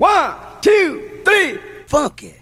One, two, three, funk it.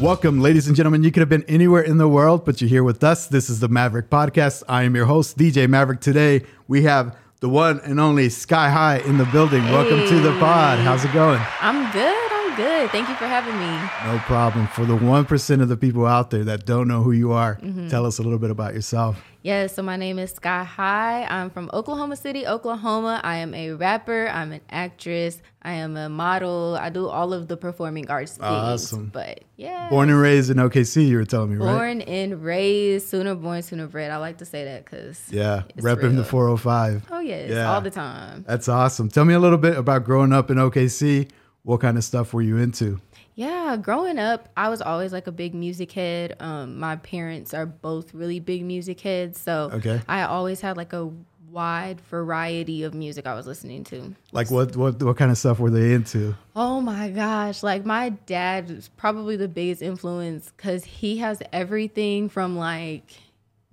Welcome, ladies and gentlemen. You could have been anywhere in the world, but you're here with us. This is the Maverick Podcast. I am your host, DJ Maverick. Today, we have the one and only Sky High in the building. Welcome to the pod. How's it going? I'm good. Good. Thank you for having me. No problem. For the 1% of the people out there that don't know who you are, mm-hmm. tell us a little bit about yourself. Yes, so my name is Sky High. I'm from Oklahoma City, Oklahoma. I am a rapper. I'm an actress. I am a model. I do all of the performing arts things. Awesome. But yeah. Born and raised in OKC, you were telling me, right? Born and raised, sooner born, sooner bred. I like to say that because Yeah, repping the real. 405. oh, oh yes, Yeah. all the time. That's awesome. Tell me a little bit about growing up in OKC. What kind of stuff were you into? Yeah, growing up, I was always like a big music head. Um, my parents are both really big music heads, so Okay. I always had like a wide variety of music I was listening to. Like what what what kind of stuff were they into? Oh my gosh, like my dad is probably the biggest influence because he has everything from like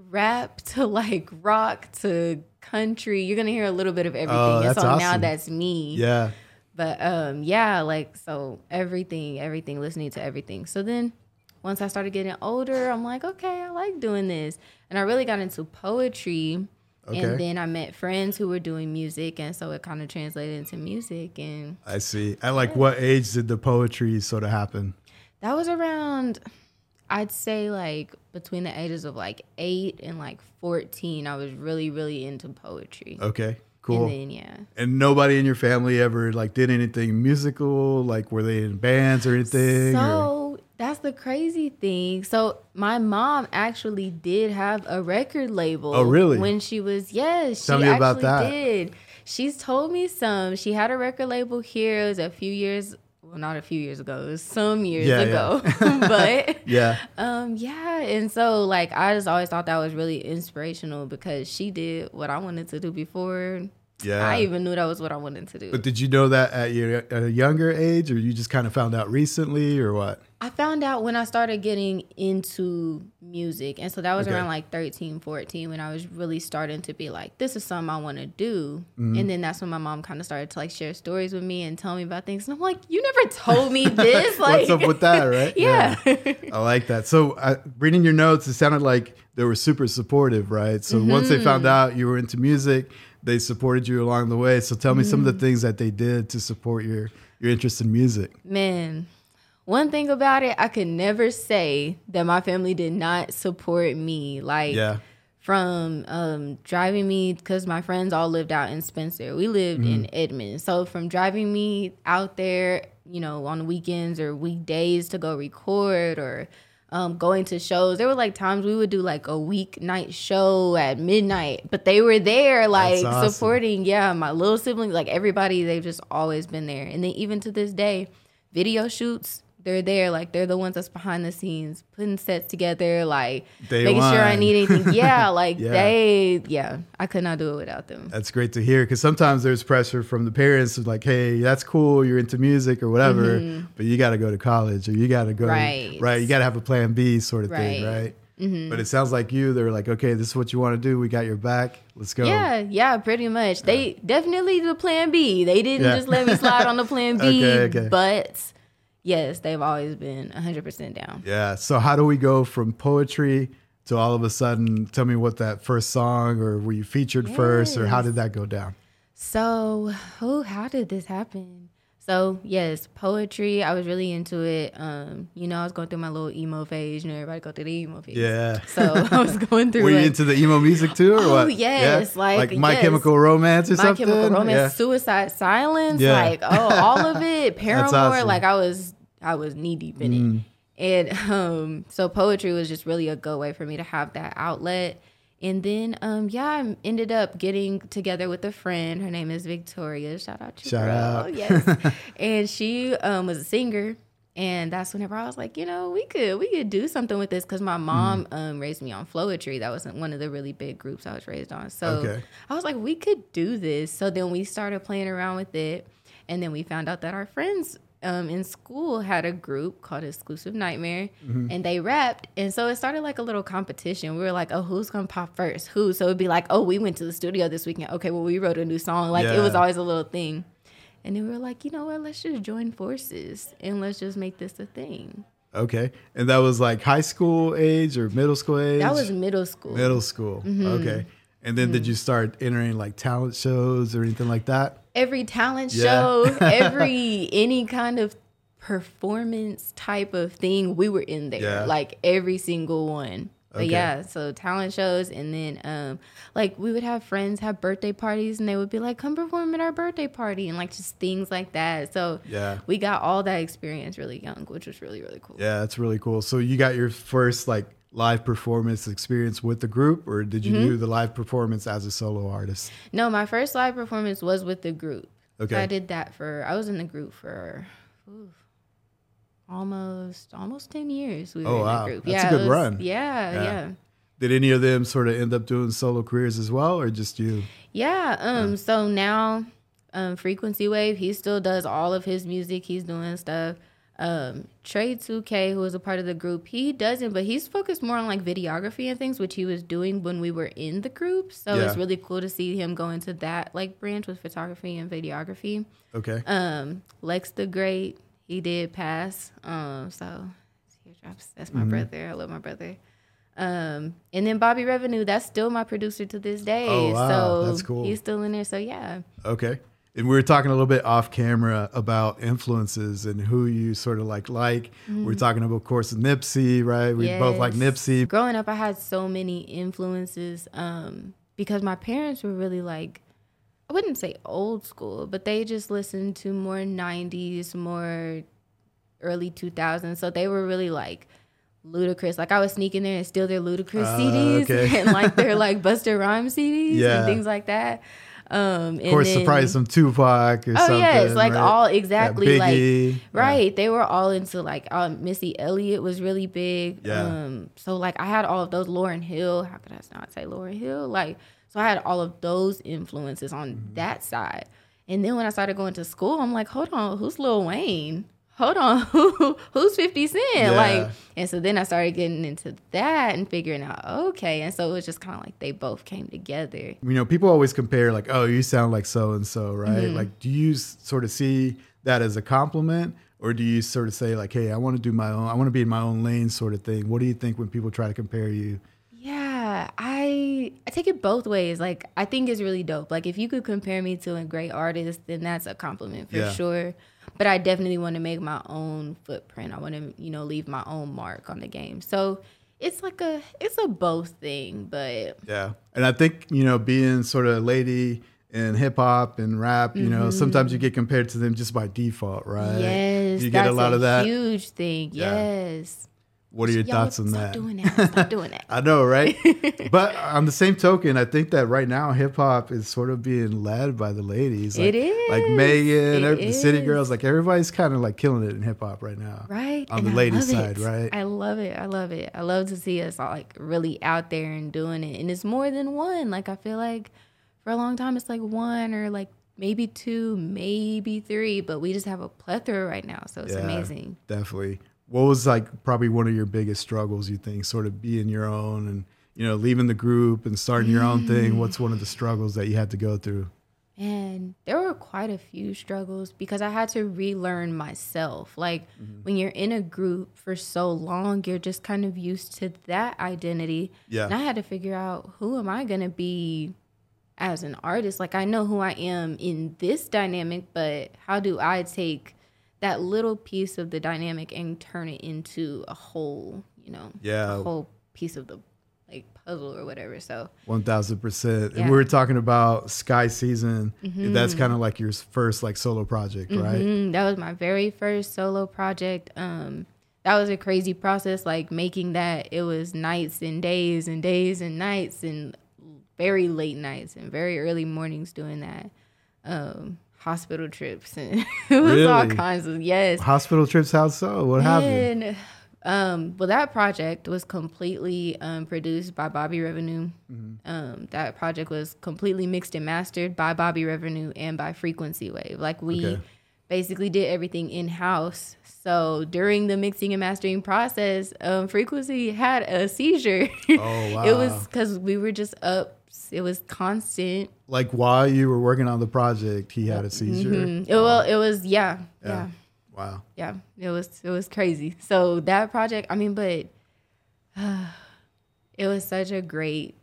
rap to like rock to country. You're gonna hear a little bit of everything. Oh, that's so now that's me. Yeah. But um yeah, like so everything, everything, listening to everything. So then once I started getting older, I'm like, okay, I like doing this. And I really got into poetry. Okay. And then I met friends who were doing music and so it kind of translated into music and I see. At like what age did the poetry sort of happen? that was around I'd say like between the ages of like 8 and like 14 I was really really into poetry. Okay. Cool. And then yeah. And nobody in your family ever like did anything musical? Like were they in bands or anything? or- So that's the crazy thing. So my mom actually did have a record label. Oh, really? When she was yes, Tell she me actually about that. did. She's told me some. She had a record label here. It was a few years. Well, not a few years ago. It was some years Yeah, ago. but yeah. um, yeah, and so like I just always thought that was really inspirational because she did what I wanted to do before Yeah. I even knew that was what I wanted to do. But did you know that at your at a younger age, or you just kind of found out recently, or what? I found out when I started getting into music. And so that was Okay. around like 13, 14 when I was really starting to be like, this is something I want to do. Mm-hmm. And then that's when my mom kind of started to like share stories with me and tell me about things. And I'm like, you never told me this. Like, What's up with that, right? yeah. I like that. So, uh, reading your notes, it sounded like they were super supportive, right? So, once they found Mm-hmm. out you were into music, they supported you along the way. So, tell me some of the things that they did to support your your interest in music. Man, one thing about it, I could never say that my family did not support me. Like, Yeah. from um, driving me because my friends all lived out in Spencer. We lived in Mm-hmm. Edmond, so from driving me out there, you know, on weekends or weekdays to go record or um, going to shows. There were like times we would do like a weeknight show at midnight, but they were there like awesome. supporting. Yeah, my little siblings, like everybody, they've just always been there. And then even to this day, video shoots. They're there, like they're the ones that's behind the scenes, putting sets together, like making sure I need anything. Yeah, like Yeah. they, yeah, I could not do it without them. That's great to hear because sometimes there's pressure from the parents, like, "Hey, that's cool, you're into music or whatever, but you got to go to college or you got to go Mm-hmm. Right. right. You got to have a plan B, sort of thing, Right. Mm-hmm. But it sounds like you. they're like, "Okay, this is what you want to do. We got your back. Let's go." Yeah, yeah, pretty much. They definitely the plan B. They didn't Yeah. just let me slide on the plan B, Okay, okay. but yes, they've always been 100% down. Yeah. So how do we go from poetry to all of a sudden? Tell me what that first song, or were you featured first, or how did that go down? So, oh, how did this happen? So, yes, poetry, I was really into it. Um, you know, I was going through my little emo phase. You know, everybody go through the emo phase. Yeah. So, I was going through Were you into the emo music too, or Oh, what? yes, like, My yes. Chemical Romance or My something. Chemical Romance, Yeah. Suicide Silence, Yeah. like oh, all of it. Paramore, awesome. Like I was, I was knee deep in it. And um, so poetry was just really a go way for me to have that outlet. And then, um, yeah, I ended up getting together with a friend. Her name is Victoria. Shout out, your Shout girl. out. Yes, and she um, was a singer. And that's whenever I was like, you know, we could we could do something with this because my mom Mm-hmm. um, raised me on Floetry. That wasn't one of the really big groups I was raised on. So Okay. I was like, we could do this. So then we started playing around with it. And then we found out that our friends um, in school had a group called Exclusive Nightmare, Mm-hmm. and they rapped. And so it started like a little competition. We were like, oh, who's gonna pop first? Who? So it'd be like, oh, we went to the studio this weekend. Okay, well, we wrote a new song. Like it was always a little thing. And then we were like, you know what? Let's just join forces and let's just make this a thing. Okay. And that was like high school age or middle school age? That was middle school. middle school. Okay. And then did you start entering like talent shows or anything like that? every talent Yeah. show, every any kind of performance type of thing, we were in there. Yeah. Like every single one. But Okay. yeah, so talent shows and then um like we would have friends have birthday parties and they would be like, come perform at our birthday party and like just things like that. So Yeah. we got all that experience really young, which was really, really cool. Yeah, that's really cool. So you got your first like live performance experience with the group or did you Mm-hmm. do the live performance as a solo artist? No, my first live performance was with the group. Okay. I did that for I was in the group for oof, almost almost ten years. We were Oh, in wow. the group. That's a good was- run. Yeah, Yeah. yeah, Did any of them sort of end up doing solo careers as well or just you? yeah. Um, so now, um, Frequency Wave, he still does all of his music. He's doing stuff. Um, Trey 2K, who was a part of the group, he doesn't, but he's focused more on like videography and things, which he was doing when we were in the group. So Yeah. it's really cool to see him go into that like branch with photography and videography. Okay. Um, Lex the Great, he did pass. Um, so teardrops. That's Mm-hmm. my brother. I love my brother. Um, and then Bobby Revenue, that's still my producer to this day. Oh, wow. So That's cool. He's still in there. So yeah. Okay. And we were talking a little bit off camera about influences and who you sort of like like. We're talking about, of course, Nipsey, right? We both like Mm-hmm. Nipsey. Growing up, I had so many influences um, because my parents were really like, I wouldn't say old school, but they just listened to more 90s, more early 2000s. So they were really like Ludacris. Like I was sneaking there and steal their Ludacris Ah, CDs okay. and like their like Busta Rhymes CDs Yeah. and things like that. Um, Of course, probably some Tupac or Oh something. yes, like right? all Yeah, exactly like Biggie. Yeah. right. They were all into like um, Missy Elliott was really big. Yeah. Um, so like I had all of those. Lauryn Hill. How could I not say Lauryn Hill? Like so I had all of those influences on Mm-hmm. that side. And then when I started going to school, I'm like, hold on, who's Lil Wayne? Hold on, who who's Fifty Cent? Yeah. Like, and so then I started getting into that and figuring out okay. And so it was just kind of like they both came together. you know, people always compare like, oh, you sound like so and so, right? Mm-hmm. Like, do you sort of see that as a compliment, or do you sort of say like, hey, I want to do my own, I want to be in my own lane, sort of thing? What do you think when people try to compare you? Yeah, I I take it both ways. Like I think it's really dope. Like if you could compare me to a great artist, then that's a compliment for Yeah. sure. But I definitely want to make my own footprint. I want to, you know, leave my own mark on the game. So it's like a it's a both thing, but Yeah, and I think you know, being sort of a lady in hip hop and rap, you know, sometimes you get compared to them just by default, right? Mm-hmm. yes, you get a lot of that. huge thing. Yeah. Yes. What are your Y'all thoughts on stop that? doing that. Stop doing that. I know, right? but on the same token, I think that right now hip hop is sort of being led by the ladies. Like, It like. Megan, every- the City. Girls. Like everybody's kind of like killing it in hip hop right now. Right. On and the ladies' side, right? I love it. I love it. I love to see us all like really out there and doing it. And it's more than one. Like I feel like for a long time it's like one or like maybe two, maybe three, but we just have a plethora right now. So it's Yeah, amazing. Definitely. What was like probably one of your biggest struggles? You think, sort of being your own and you know leaving the group and starting your own Mm. thing. What's one of the struggles that you had to go through? And there were quite a few struggles because I had to relearn myself. Like Mm-hmm. when you're in a group for so long, you're just kind of used to that identity. Yeah. And I had to figure out who am I going to be as an artist? Like I know who I am in this dynamic, but how do I take that little piece of the dynamic and turn it into a whole, you know, Yeah. a whole piece of the like puzzle or whatever. So One thousand percent. And we were talking about Sky Season. Mm-hmm. That's kind of like your first like solo project, right? Mm, that was my very first solo project. Um, that was a crazy process. Like making that, it was nights and days and days and nights and very late nights and very early mornings doing that. Um, hospital trips and it was all kinds of yes. Hospital trips. How so? What happened? Um, well, that project was completely um, produced by Bobby Revenue. Mm-hmm. Um, that project was completely mixed and mastered by Bobby Revenue and by Frequency Wave. Like we Okay. basically did everything in house. So during the mixing and mastering process, um, Frequency had a seizure. Oh, wow. it was because we were just up. It was constant. Like while you were working on the project, he had a seizure. Mm, It, well, it was yeah, Yeah. yeah, Wow. yeah. It was it was crazy. So that project, I mean, but it was such a great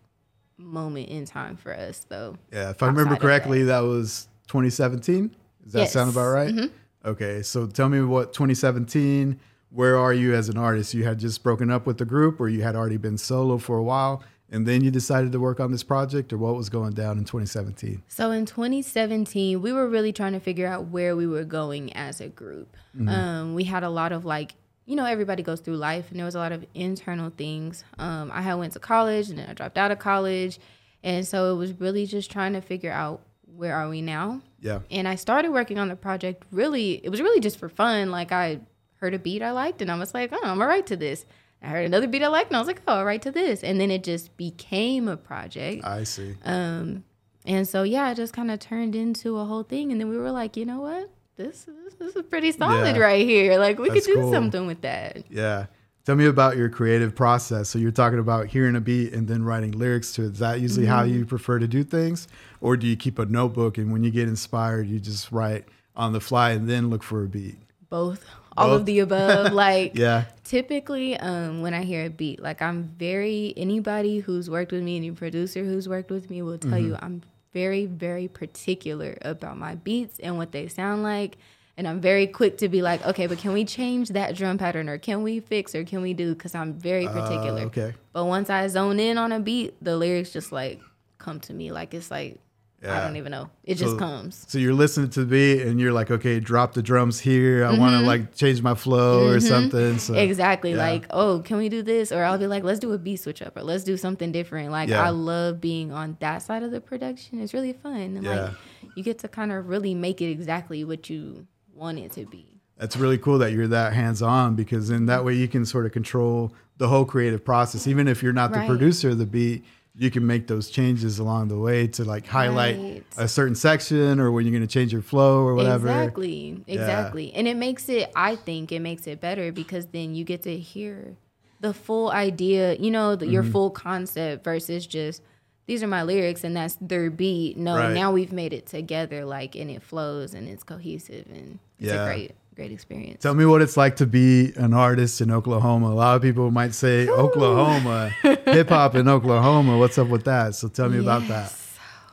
moment in time for us, though. Yeah, if I remember correctly, that. was 2017. Does that Yes. sound about right? Okay, so tell me what 2017. Where are you as an artist? You had just broken up with the group, or you had already been solo for a while, and then you decided to work on this project, or what was going down in 2017? So in 2017, we were really trying to figure out where we were going as a group. Um, we had a lot of like, you know, everybody goes through life, and there was a lot of internal things. Um, I had went to college, and then I dropped out of college, and so it was really just trying to figure out where are we now. Yeah, And I started working on the project. Really, it was really just for fun. Like I heard a beat I liked, and I was like, oh, I'm gonna write to this. I heard another beat I liked, and I was like, oh, I'll write to this. And then it just became a project. I see. Um, and so yeah, it just kind of turned into a whole thing. And then we were like, you know what? This is this is pretty solid Yeah. right here. Like we That's could do cool. something with that. Yeah. Tell me about your creative process. So you're talking about hearing a beat and then writing lyrics to it. Is that usually how Mm-hmm. you prefer to do things? Or do you keep a notebook and when you get inspired, you just write on the fly and then look for a beat? Both, all Both? of the above. like Yeah. typically, um, when I hear a beat, like I'm very anybody who's worked with me, any producer who's worked with me will tell Mm-hmm. you I'm very, very particular about my beats and what they sound like. And I'm very quick to be like, okay, but can we change that drum pattern or can we fix or can we do? Because I'm very particular. Uh, okay. But once I zone in on a beat, the lyrics just like come to me. Like it's like I don't even know. It just comes. So you're listening to the beat and you're like, okay, drop the drums here. I want to like change my flow or something. So Mm-hmm. Exactly. yeah. Like, oh, can we do this? Or I'll be like, let's do a beat switch up or let's do something different. Like Yeah. I love being on that side of the production. It's really fun. And Yeah. like you get to kind of really make it exactly what you want it to be. That's really cool that you're that hands on because then that way you can sort of control the whole creative process. Even if you're not the Right. producer of the beat, you can make those changes along the way to like highlight Right. a certain section or when you're going to change your flow or whatever. Exactly. Exactly. And it makes it I think it makes it better because then you get to hear the full idea, you know, the, your Mm-hmm. full concept versus just these are my lyrics and that's their beat. No, Right. now we've made it together like and it flows and it's cohesive and it's Yeah. great great experience. Tell me what it's like to be an artist in Oklahoma. A lot of people might say Oklahoma, hip hop in Oklahoma. What's up with that? So tell me about that.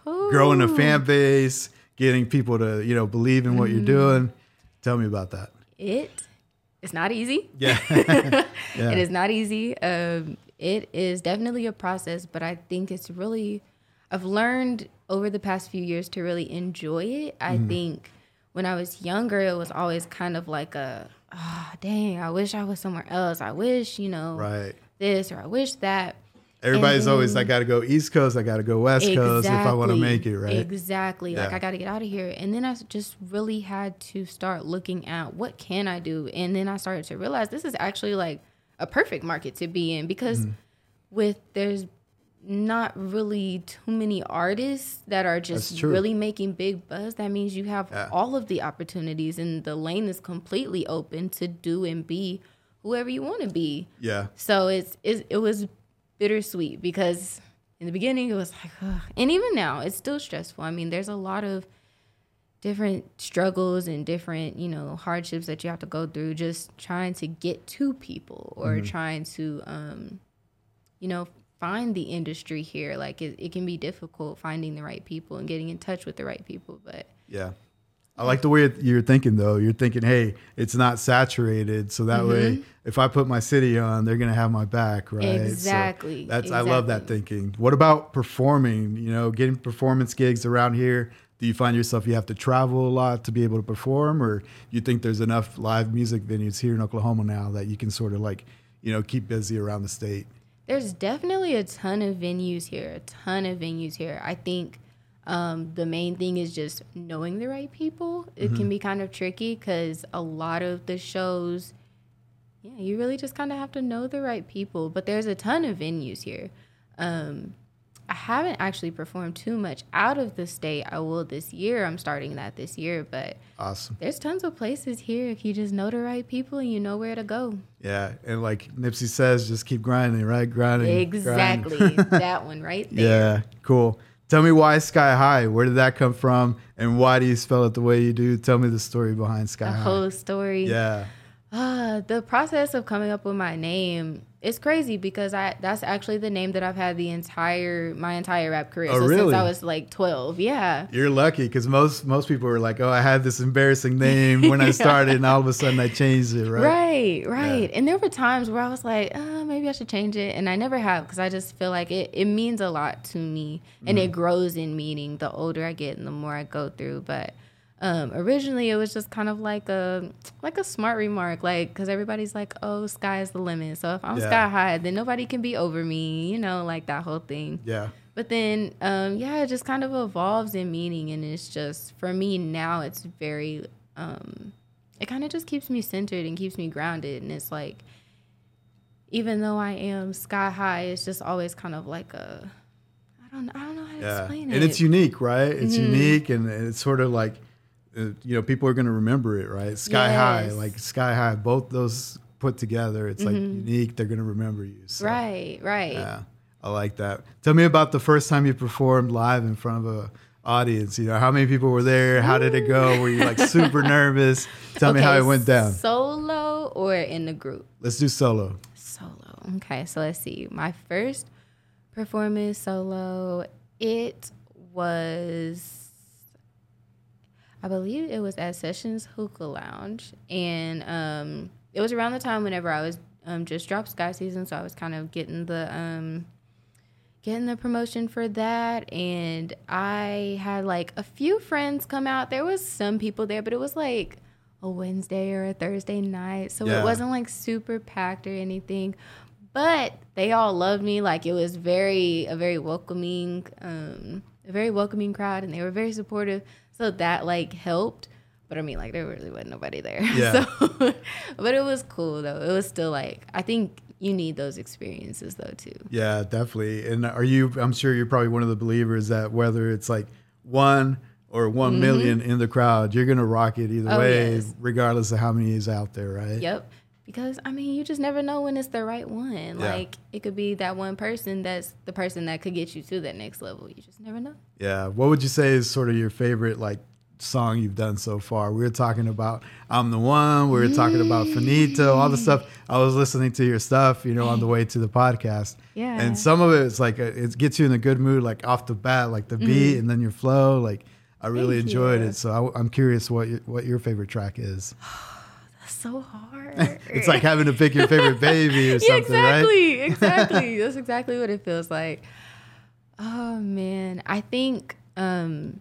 Growing a fan base, getting people to, you know, believe in what Mm-hmm. you're doing. Tell me about that. It it's not easy. Yeah. It is not easy. Um, it is definitely a process, but I think it's really, I've learned over the past few years to really enjoy it. I Mm-hmm. think when I was younger, it was always kind of like a, oh, dang, I wish I was somewhere else. I wish, you know, right. this or I wish that. Everybody's And always, then- I got to go East Coast, I got to go West Coast if I want to make it, right? Exactly. Like I got to get out of here. And then I just really had to start looking at what can I do. And then I started to realize this is actually like a perfect market to be in because Mm-hmm. with there's not really too many artists that are just really making big buzz. That means you have Yeah. all of the opportunities and the lane is completely open to do and be whoever you want to be. Yeah. So it's, it's it was bittersweet because in the beginning it was like, ugh. and even now it's still stressful. I mean, there's a lot of different struggles and different you know hardships that you have to go through just trying to get to people or trying to um you know find the industry here like it, it can be difficult finding the right people and getting in touch with the right people but Yeah. I like the way you're thinking though. You're thinking, hey, it's not saturated, so that way, Mm-hmm. if I put my city on, they're gonna have my back, right? So Exactly, that's I love that thinking. What about performing? You know, getting performance gigs around here. Do you find yourself you have to travel a lot to be able to perform, or you think there's enough live music venues here in Oklahoma now that you can sort of like, you know, keep busy around the state? There's definitely a ton of venues here, a ton of venues here. I think um, the main thing is just knowing the right people. It can be kind of tricky because a lot of the shows, yeah, you really just kind of have to know the right people. But there's a ton of venues here. Um, I haven't actually performed too much out of the state. I will this year. I'm starting that this year, but Awesome. there's tons of places here if you just know the right people and you know where to go. Yeah, and like Nipsey says, just keep grinding, right? Grinding. Exactly. grinding. that one right there. yeah, cool. Tell me why Sky High? Where did that come from? And why do you spell it the way you do? Tell me the story behind Sky The High. The whole story. yeah. Uh, the process of coming up with my name is crazy because I that's actually the name that I've had the entire my entire rap career. Oh, so since? I was like 12. Yeah. You're lucky because most most people were like, "Oh, I had this embarrassing name when I started, and all of a sudden I changed it." Right? Right, right. And there were times where I was like, uh, maybe I should change it. And I never have because I just feel like it, it means a lot to me and Mm-hmm. it grows in meaning the older I get and the more I go through. But um, originally it was just kind of like a like a smart remark, like because everybody's like, oh, sky is the limit. So if I'm Yeah. sky high, then nobody can be over me, you know, like that whole thing. Yeah. But then, um, yeah, it just kind of evolves in meaning, and it's just for me now. It's very, um, it kind of just keeps me centered and keeps me grounded, and it's like, even though I am sky high, it's just always kind of like a, I don't, I don't know how to Yeah. explain it. And it's unique, right? It's Mhm. unique, and it's sort of like, Uh, you know, people are going to remember it, right? Sky High, like Sky High, both those put together, it's like mm-hmm. unique. They're going to remember you. So, right, right. Yeah, I like that. Tell me about the first time you performed live in front of a audience. You know, how many people were there? How did it go? Were you like super nervous? Tell me how it went down. Solo or in the group? Let's do solo. Solo. Okay, so let's see. My first performance solo, it was, I believe it was at Sessions Hookah Lounge, and um, it was around the time whenever I was um, just dropped Sky Season, so I was kind of getting the um, getting the promotion for that, and I had like a few friends come out. There was some people there, but it was like a Wednesday or a Thursday night, so Yeah. it wasn't like super packed or anything. But they all loved me. Like it was very a very welcoming, um, a very welcoming crowd, and they were very supportive. So that like helped. But I mean, like there really wasn't nobody there. Yeah. So, but it was cool though. It was still like I think you need those experiences though too. Yeah, definitely. And are you? I'm sure you're probably one of the believers that whether it's like one or one million in the crowd, you're gonna rock it either Mm-hmm. Oh, way, yes. regardless of how many is out there, right? Yep. Because I mean, you just never know when it's the right one. Yeah. Like it could be that one person that's the person that could get you to that next level. You just never know. Yeah. What would you say is sort of your favorite like song you've done so far? We were talking about I'm the One. We were talking about Finito, all the stuff. I was listening to your stuff, you know, on the way to the podcast. Yeah. And some of it, it's like uh, it gets you in a good mood, like off the bat, like the beat and then your flow. Like I really Mm-hmm. Thank enjoyed you. it. So I, I'm curious what your, what your favorite track is. So hard. It's like having to pick your favorite baby or yeah, something, right? exactly, exactly. That's exactly what it feels like. Oh man, I think um,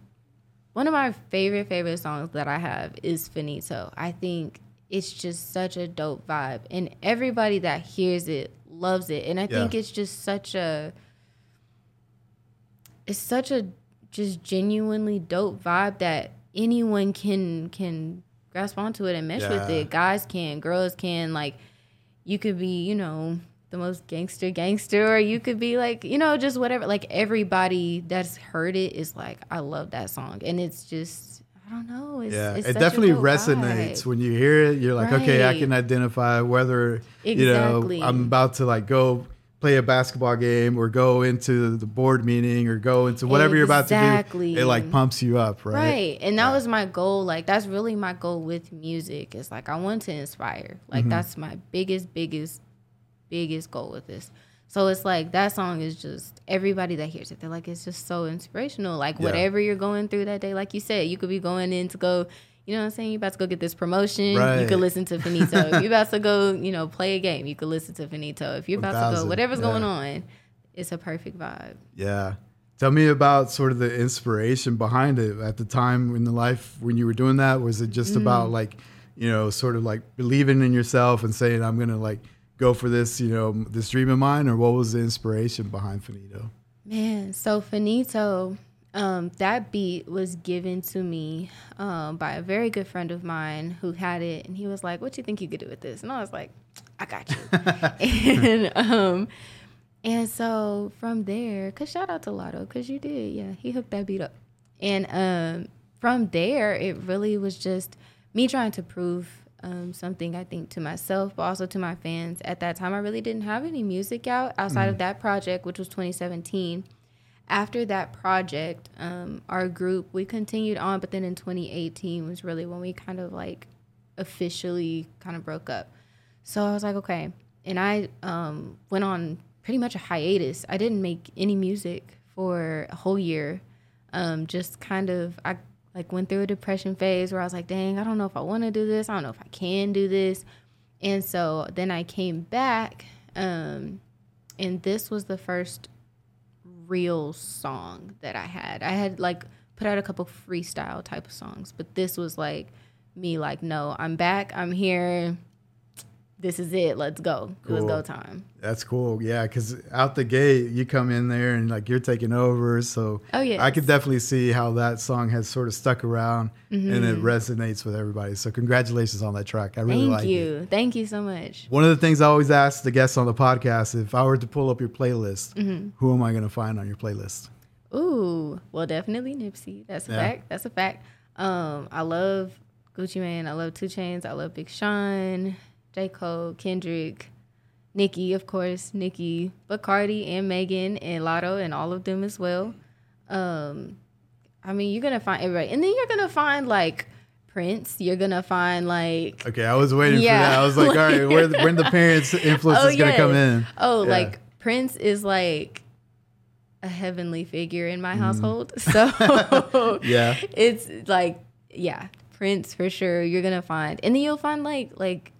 one of my favorite favorite songs that I have is Finito. I think it's just such a dope vibe, and everybody that hears it loves it. And I think it's just such a it's such a just genuinely dope vibe that anyone can can grasp onto it and mesh with it. Guys can, girls can. Like you could be, you know, the most gangster gangster, or you could be like, you know, just whatever. Like everybody that's heard it is like, I love that song, and it's just, I don't know, it's, Yeah, it's it definitely resonates vibe. when you hear it. You're like, okay, I can identify whether Exactly. you know I'm about to like go play a basketball game or go into the board meeting or go into whatever you're about to do. Exactly. It like pumps you up, right? Right. And that was my goal. Like that's really my goal with music. It's like I want to inspire. Like Mm-hmm. that's my biggest, biggest, biggest goal with this. So it's like that song is just everybody that hears it, they're like, it's just so inspirational. Like Yeah. whatever you're going through that day, like you said, you could be going in to go, you know what I'm saying? You're about to go get this promotion. Right. You could listen to Finito. if you're about to go, you know, play a game, you could listen to Finito. If you're about to go, whatever's yeah. going on, it's a perfect vibe. Yeah. Tell me about sort of the inspiration behind it at the time in the life when you were doing that. Was it just about Mm. like, you know, sort of like believing in yourself and saying, I'm going to like go for this, you know, this dream of mine? Or what was the inspiration behind Finito? Man, so Finito, um, that beat was given to me um, by a very good friend of mine who had it, and he was like, "What do you think you could do with this?" And I was like, "I got you." and um, And so from there, cause shout out to Lotto, cause you did, yeah, he hooked that beat up. And um, from there, it really was just me trying to prove um, something I think to myself, but also to my fans. At that time, I really didn't have any music out outside of that project, which was 2017. After that project, um, our group we continued on, but then in 2018 was really when we kind of like officially kind of broke up. So I was like, okay, and I um, went on pretty much a hiatus. I didn't make any music for a whole year. Um, just kind of I like went through a depression phase where I was like, dang, I don't know if I want to do this. I don't know if I can do this. And so then I came back, um, and this was the first real song that I had. I had like put out a couple freestyle type of songs, but this was like me like, no, I'm back. I'm here this is it. Let's go. Cool. It was go time. That's cool. Yeah, because out the gate, you come in there and like you're taking over. So oh yeah, I could definitely see how that song has sort of stuck around mm-hmm. and it resonates with everybody. So congratulations on that track. I really Thank like you. it. Thank you Thank you so much. One of the things I always ask the guests on the podcast: if I were to pull up your playlist, mm-hmm. who am I going to find on your playlist? Ooh, well, definitely Nipsey. That's a yeah. fact. That's a fact. Um, I love Gucci Mane. I love 2 Chainz. I love Big Sean. J. Cole, Kendrick, Nicki, of course, Nicki, but Cardi and Megan and Lotto and all of them as well. Um, I mean, you're gonna find everybody, and then you're gonna find like Prince. You're gonna find like okay, I was waiting yeah. for that. I was like, all right, where when the parents' influence oh, is gonna yes. come in? Oh, yeah. like Prince is like a heavenly figure in my mm. household. So yeah, it's like yeah, Prince for sure. You're gonna find, and then you'll find like like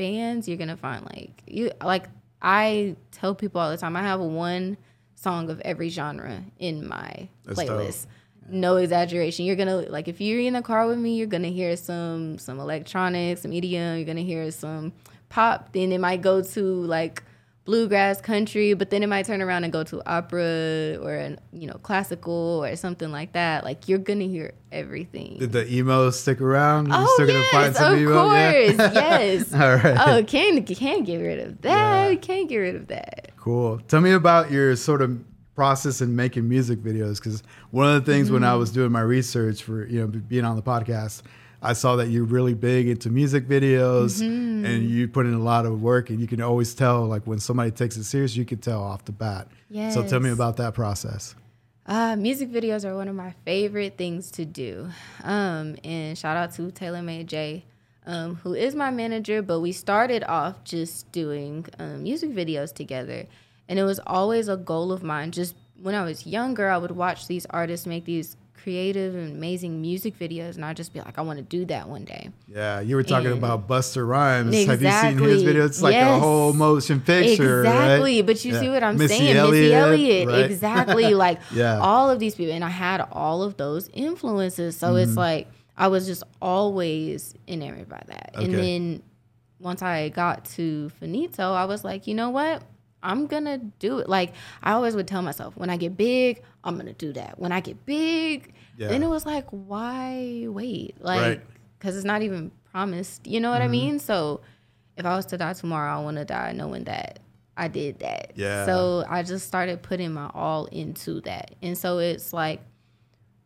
bands, you're gonna find like you like I tell people all the time I have one song of every genre in my That's playlist. No exaggeration. You're gonna like if you're in the car with me, you're gonna hear some some electronics, some EDM. You're gonna hear some pop. Then it might go to like bluegrass country, but then it might turn around and go to opera or you know classical or something like that. Like you're gonna hear everything. Did the emo stick around? You're oh yes, of emo? course, yeah? yes. All right. Oh, can't can't get rid of that. Yeah. Can't get rid of that. Cool. Tell me about your sort of process in making music videos because one of the things mm-hmm. when I mm-hmm. was doing my research for you know being on the podcast I saw that you're really big into music videos mm-hmm. and you put in a lot of work and you can always tell like when somebody takes it serious, you can tell off the bat. Yes. So tell me about that process. Uh, music videos are one of my favorite things to do. Um, and shout out to Taylor May J, um, who is my manager, but we started off just doing um, music videos together. And it was always a goal of mine. Just when I was younger, I would watch these artists make these creative and amazing music videos and I'd just be like, I want to do that one day. Yeah, you were talking and about Busta Rhymes. Exactly. Have you seen his video? It's like yes. a whole motion picture. Exactly. Right? But you yeah. see what I'm Missy saying? Elliott, Missy Elliott. Right? Exactly. like yeah. all of these people. And I had all of those influences. So mm-hmm. it's like I was just always enamored by that. Okay. And then once I got to Finito, I was like, you know what? I'm gonna do it. Like I always would tell myself, when I get big, I'm gonna do that. When I get big, yeah. then it was like, why wait? Like, because right. it's not even promised. You know what mm-hmm. I mean? So if I was to die tomorrow, I want to die knowing that I did that. Yeah. So I just started putting my all into that, and so it's like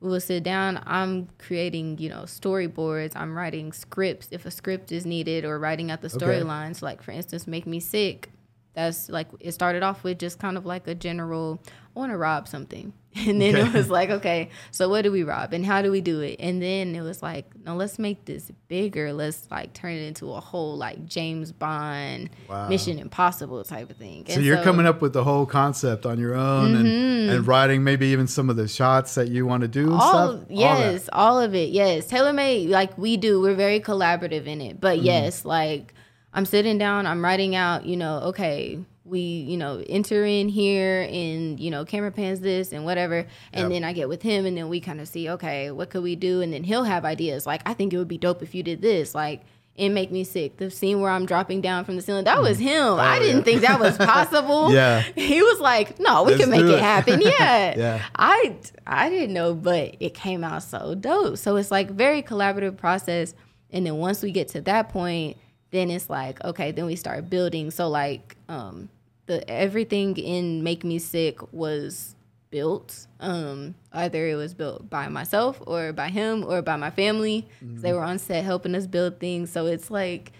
we will sit down. I'm creating, you know, storyboards. I'm writing scripts if a script is needed, or writing out the storylines. Okay. Like for instance, make me sick that's like it started off with just kind of like a general I want to rob something. And then okay. it was like, okay, so what do we rob and how do we do it? And then it was like, no, let's make this bigger. Let's like turn it into a whole like James Bond, wow. Mission Impossible type of thing. So and you're so, coming up with the whole concept on your own mm-hmm. and, and writing maybe even some of the shots that you want to do all, stuff? Yes, all, all, of it. Yes. Taylor made like we do. We're very collaborative in it. But mm-hmm. yes, like I'm sitting down, I'm writing out, you know, okay, we, you know, enter in here and, you know, camera pans this and whatever. And yep. then I get with him and then we kind of see, okay, what could we do? And then he'll have ideas like, I think it would be dope if you did this. Like, it make me sick. The scene where I'm dropping down from the ceiling, that was mm. him. Oh, I didn't yeah. think that was possible. yeah. He was like, no, we Let's can make it. it. happen. Yeah. yeah. I I didn't know, but it came out so dope. So it's like very collaborative process. And then once we get to that point, then it's like okay then we start building so like um the everything in Make Me Sick was built. Um, either it was built by myself or by him or by my family. Mm-hmm. They were on set helping us build things. So it's like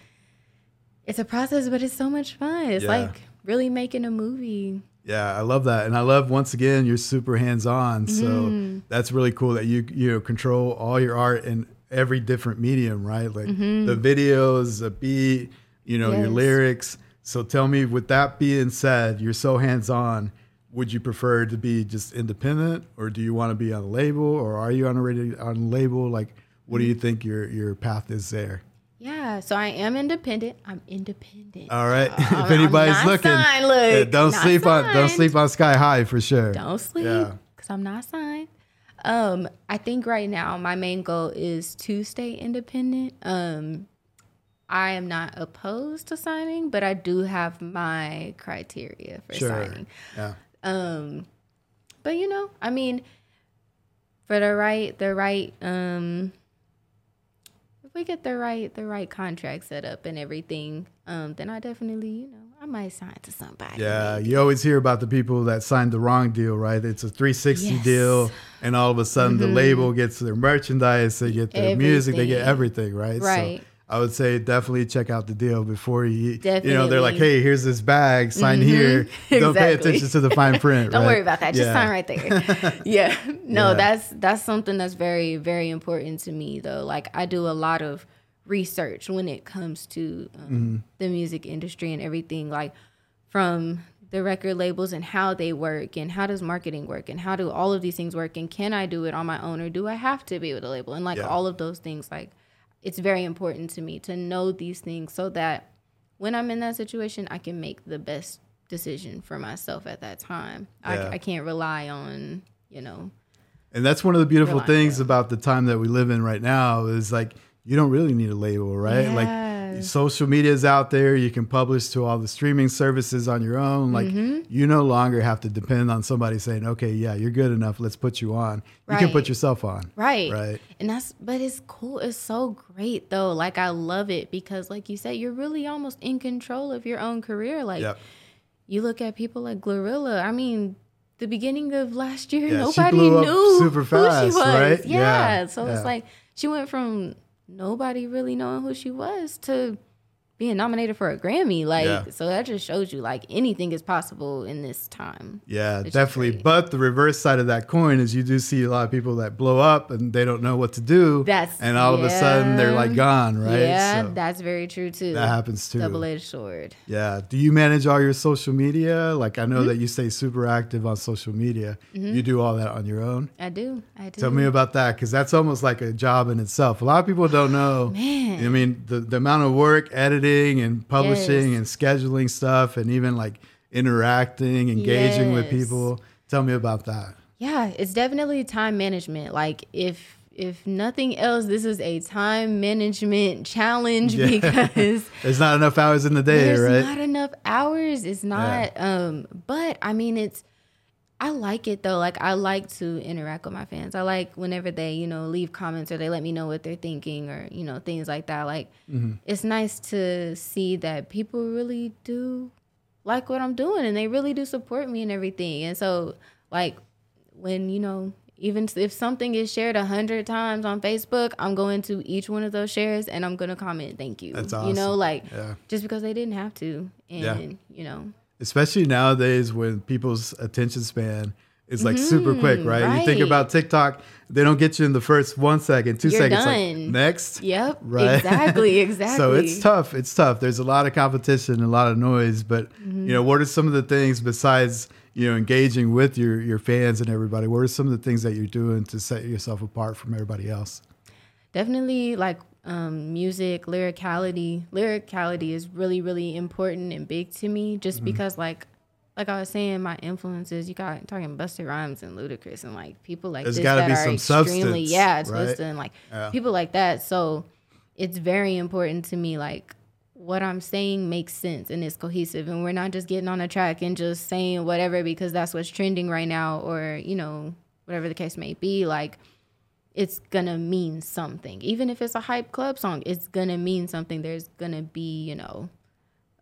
it's a process, but it's so much fun. It's Yeah. like really making a movie. Yeah, I love that, and I love once again you're super hands on. So Mm-hmm. that's really cool that you you know control all your art in every different medium, right? Like the videos, the beat, you know, your Mm-hmm. Lyrics. So tell me, with that being said, you're so hands on. Would you prefer to be just independent, or do you want to be on a label, or are you on a radio, on a label? Like, what do you think your your path is there? Yeah, so I am independent. I'm independent. All right, if anybody's looking, signed, look, don't sleep on don't sleep on Sky High for sure. Don't sleep Yeah. because I'm not signed. Um, I think right now my main goal is to stay independent. Um, I am not opposed to signing, but I do have my criteria for Sure. signing. Yeah. Um, but you know, I mean, for the right, the right, um, if we get the right, the right contract set up and everything, um, then I definitely, you know, I might sign to somebody. Yeah, you always hear about the people that signed the wrong deal, right? It's a 360 Yes. Mm-hmm. deal, and all of a sudden the label gets their merchandise, they get their music, they get everything, right? Right. So I would say definitely check out the deal before you, definitely. you know, they're like, hey, here's this bag, sign here. Don't pay attention to the fine print. Don't right? worry about that. Just Yeah. sign right there. yeah. No, Yeah. that's that's something that's very very important to me though. Like I do a lot of research when it comes to um, Mm-hmm. the music industry and everything like from the record labels and how they work and how does marketing work and how do all of these things work and can I do it on my own or do I have to be with a label and like Yeah. all of those things like it's very important to me to know these things so that when I'm in that situation, I can make the best decision for myself at that time. Yeah. I, I can't rely on, you know, And that's one of the beautiful things about the time that we live in right now is like you don't really need a label, right? Like social media is out there. You can publish to all the streaming services on your own. Like Mm-hmm. you no longer have to depend on somebody saying, "Okay, yeah, you're good enough. Let's put you on." You can put yourself on. right. Right. And that's, but it's cool. It's so great though. Like, I love it because, like you said, you're really almost in control of your own career. Like, Yep. you look at people like Glorilla. I mean, the beginning of last year, Yeah, nobody knew super who fast, she was. right? Yeah. Yeah, So yeah. it's like she went from nobody really knowing who she was to being nominated for a Grammy. Like, Yeah. so that just shows you like anything is possible in this time. Yeah, definitely. But the reverse side of that coin is you do see a lot of people that blow up and they don't know what to do. That's- and all of a sudden they're like gone, right? Yeah, So that's very true too. that happens too. Double edged sword. Yeah. Do you manage all your social media? Like I know Mm-hmm. that you stay super active on social media. You do all that on your own. I do. I do. Tell me about that because that's almost like a job in itself. A lot of people don't know. Man. I mean, the, the amount of work editing and publishing Yes. and scheduling stuff and even like interacting, engaging with people. Tell me about that. Yeah, it's definitely time management. Like if if nothing else, this is a time management challenge Yeah. because There's not enough hours in the day, there's right? not enough hours. It's not um but I mean it's I like it though. Like I like to interact with my fans. I like whenever they, you know, leave comments or they let me know what they're thinking or, you know, things like that. Like Mm-hmm. it's nice to see that people really do like what I'm doing and they really do support me and everything. And so like when, you know, even if something is shared a hundred times on Facebook, I'm going to each one of those shares and I'm gonna comment thank you. That's awesome. You know, like Yeah. just because they didn't have to. And Yeah. you know. Especially nowadays when people's attention span is like super quick, right? You think Mm-hmm. about TikTok, they don't get you in the first one second, 2 You're seconds. Like, next. Yep. Right. Exactly. Exactly. So it's tough. It's tough. There's a lot of competition, a lot of noise. But Mm-hmm. you know, what are some of the things besides you know engaging with your your fans and everybody? What are some of the things that you're doing to set yourself apart from everybody else? definitely like um, music lyricality lyricality is really really important and big to me just Mm-hmm. because like like I was saying, my influences, you got talking Busta Rhymes and Ludacris and like people like There's this that be are some extremely yeah, it's right? and like Yeah. people like that. So it's very important to me like what I'm saying makes sense and it's cohesive and we're not just getting on a track and just saying whatever because that's what's trending right now or, you know, whatever the case may be. Like it's gonna mean something. Even if it's a hype club song, it's gonna mean something. There's gonna be, you know,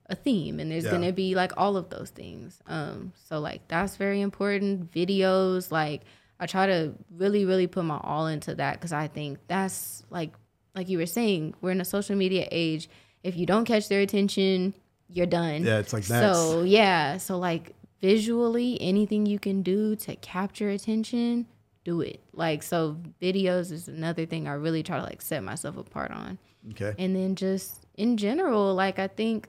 a theme and there's Yeah. gonna be like all of those things. Um, so like that's very important. Videos, like I try to really, really put my all into that because I think that's like like you were saying, we're in a social media age. If you don't catch their attention, you're done. Yeah, it's like that. So yeah, so like visually, anything you can do to capture attention, do it. Like so, videos is another thing I really try to like set myself apart on, Okay. and then just in general, like I think.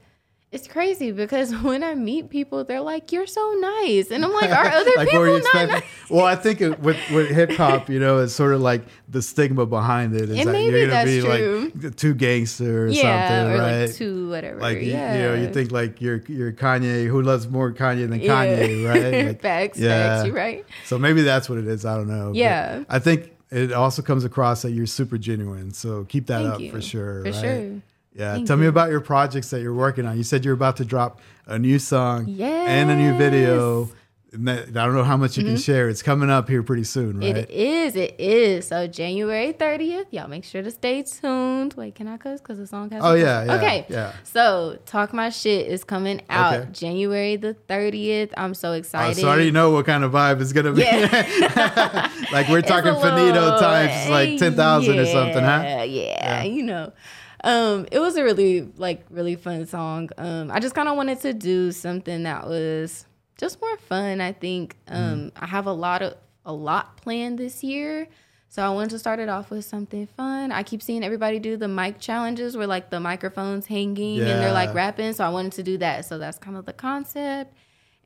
It's crazy because when I meet people, they're like, "You're so nice," and I'm like, "Are other like people you not expecting? nice?" Well, I think it, with with hip hop, you know, it's sort of like the stigma behind it is that you're gonna be true. like too gangster or Yeah, something, or right? like two whatever. Like you- yeah. you know, you think like you're you're Kanye. Who loves more Kanye than. Kanye, right? Like, facts, yeah. facts. You're right. So maybe that's what it is. I don't know. But Yeah. I think it also comes across that you're super genuine. So keep that Thank up you. for sure. For right? sure. Yeah. Thank Tell me about your projects that you're working on. You said you're about to drop a new song and a new video. Mm-hmm. I don't know how much you can share. It's coming up here pretty soon, right? It is. It is. So January 30th, y'all make sure to stay tuned. Wait, can I cuss? Because the song has. Oh, yeah, yeah, Okay. yeah. So Talk My Shit is coming out Okay. January the 30th. I'm so Oh, excited. so I already know what kind of vibe it's gonna be. Yeah. like we're talking a finito little- times like ten thousand or something, huh? Yeah, yeah, you know. Um, it was a really like really fun song. Um, I just kind of wanted to do something that was just more fun. I think um, I have a lot of a lot planned this year. So I wanted to start it off with something fun. I keep seeing everybody do the mic challenges where like the microphones hanging and they're like rapping. So I wanted to do that. So that's kind of the concept.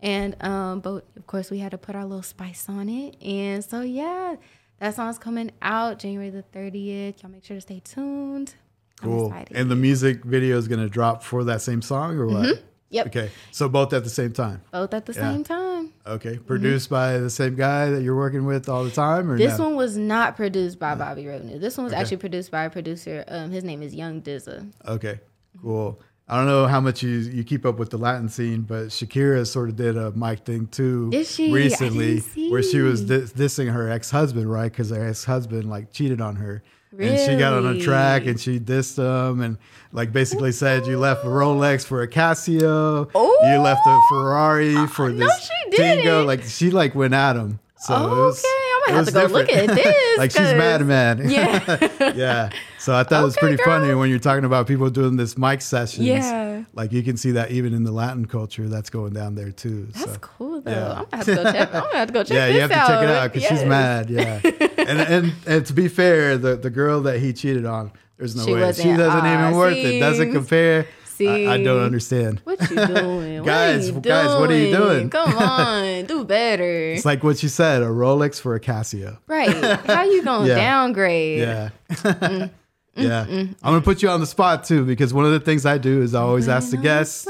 And um, but of course we had to put our little spice on it. And so yeah, that song's coming out January the 30th. Y'all make sure to stay tuned. Cool. And the music video is gonna drop for that same song or what? Mm-hmm. Yep. Okay. So both at the same time. Both at the Yeah. same time. Okay. Produced by the same guy that you're working with all the time, or Mm-hmm. This no? one was not produced by Bobby Revenue. This one was actually produced by a producer. Um, his name is Young Dizza. Okay, cool. I don't know how much you you keep up with the Latin scene, but Shakira sort of did a mic thing too? Recently, where she was dissing her ex husband, right? Because her ex husband like cheated on her. And she got on a track and she dissed him and like basically said you left a Rolex for a Casio, Oh. you left a oh! Ferrari uh, for no, this she Twingo. Like she like went at him. So it oh, was, Okay, I might have to go look at this, like she's mad, man. Yeah. yeah. So I thought it was Okay, pretty funny when you're talking about people doing this mic sessions. Yeah. Like you can see that even in the Latin culture that's going down there too. That's so. cool though. yeah. I'm gonna have to go check. I'm gonna have to go check Yeah, you have to check it out because she's mad. Yeah, and, and and to be fair, the the girl that he cheated on, there's no She way she doesn't even worth it. Doesn't compare. I, I don't understand. What you doing? Guys, what you guys, what are you doing? Come on, do better. It's like what you said: a Rolex for a Casio. right? How you gonna Yeah. downgrade? Yeah. Mm. yeah. I'm gonna put you on the spot too because one of the things I do is I always ask the guests,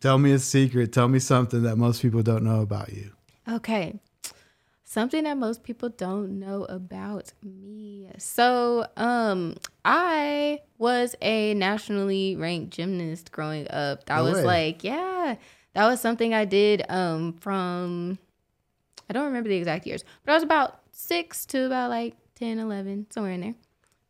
tell me a secret, tell me something that most people don't know about you. Okay. Something that most people don't know about me. So, um, I was a nationally ranked gymnast growing up. That No was way. like, yeah, that was something I did um from I don't remember the exact years, but I was about 6 to about like 10, 11, somewhere in there.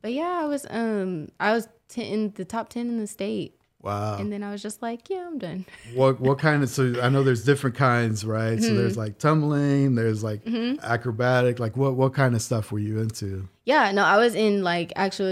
But yeah, I was um I was 10, in the top 10 in the state. Wow. And then I was just like, yeah, I'm done. what what kind of so I know there's different kinds, right? So Mm-hmm. there's like tumbling, there's like acrobatic. Like what what kind of stuff were you into? Yeah, no, I was in like actual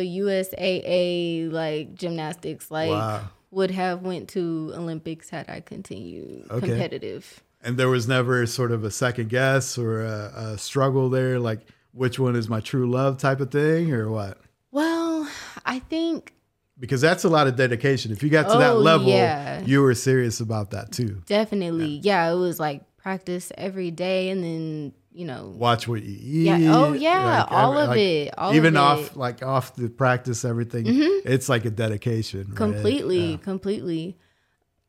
USAA like gymnastics. Like Wow. would have went to Olympics had I continued Okay. competitive. And there was never sort of a second guess or a, a struggle there, like which one is my true love type of thing, or what? Well, I think Because that's a lot of dedication. If you got to that Oh, level, yeah. you were serious about that too. definitely, yeah. it was like practice every day, and then you know, Watch what you eat. Yeah. Oh, yeah. like, all every- of like, it. All even of off it. Mm-hmm. like off the practice, everything. It's like a dedication. right? completely Yeah. completely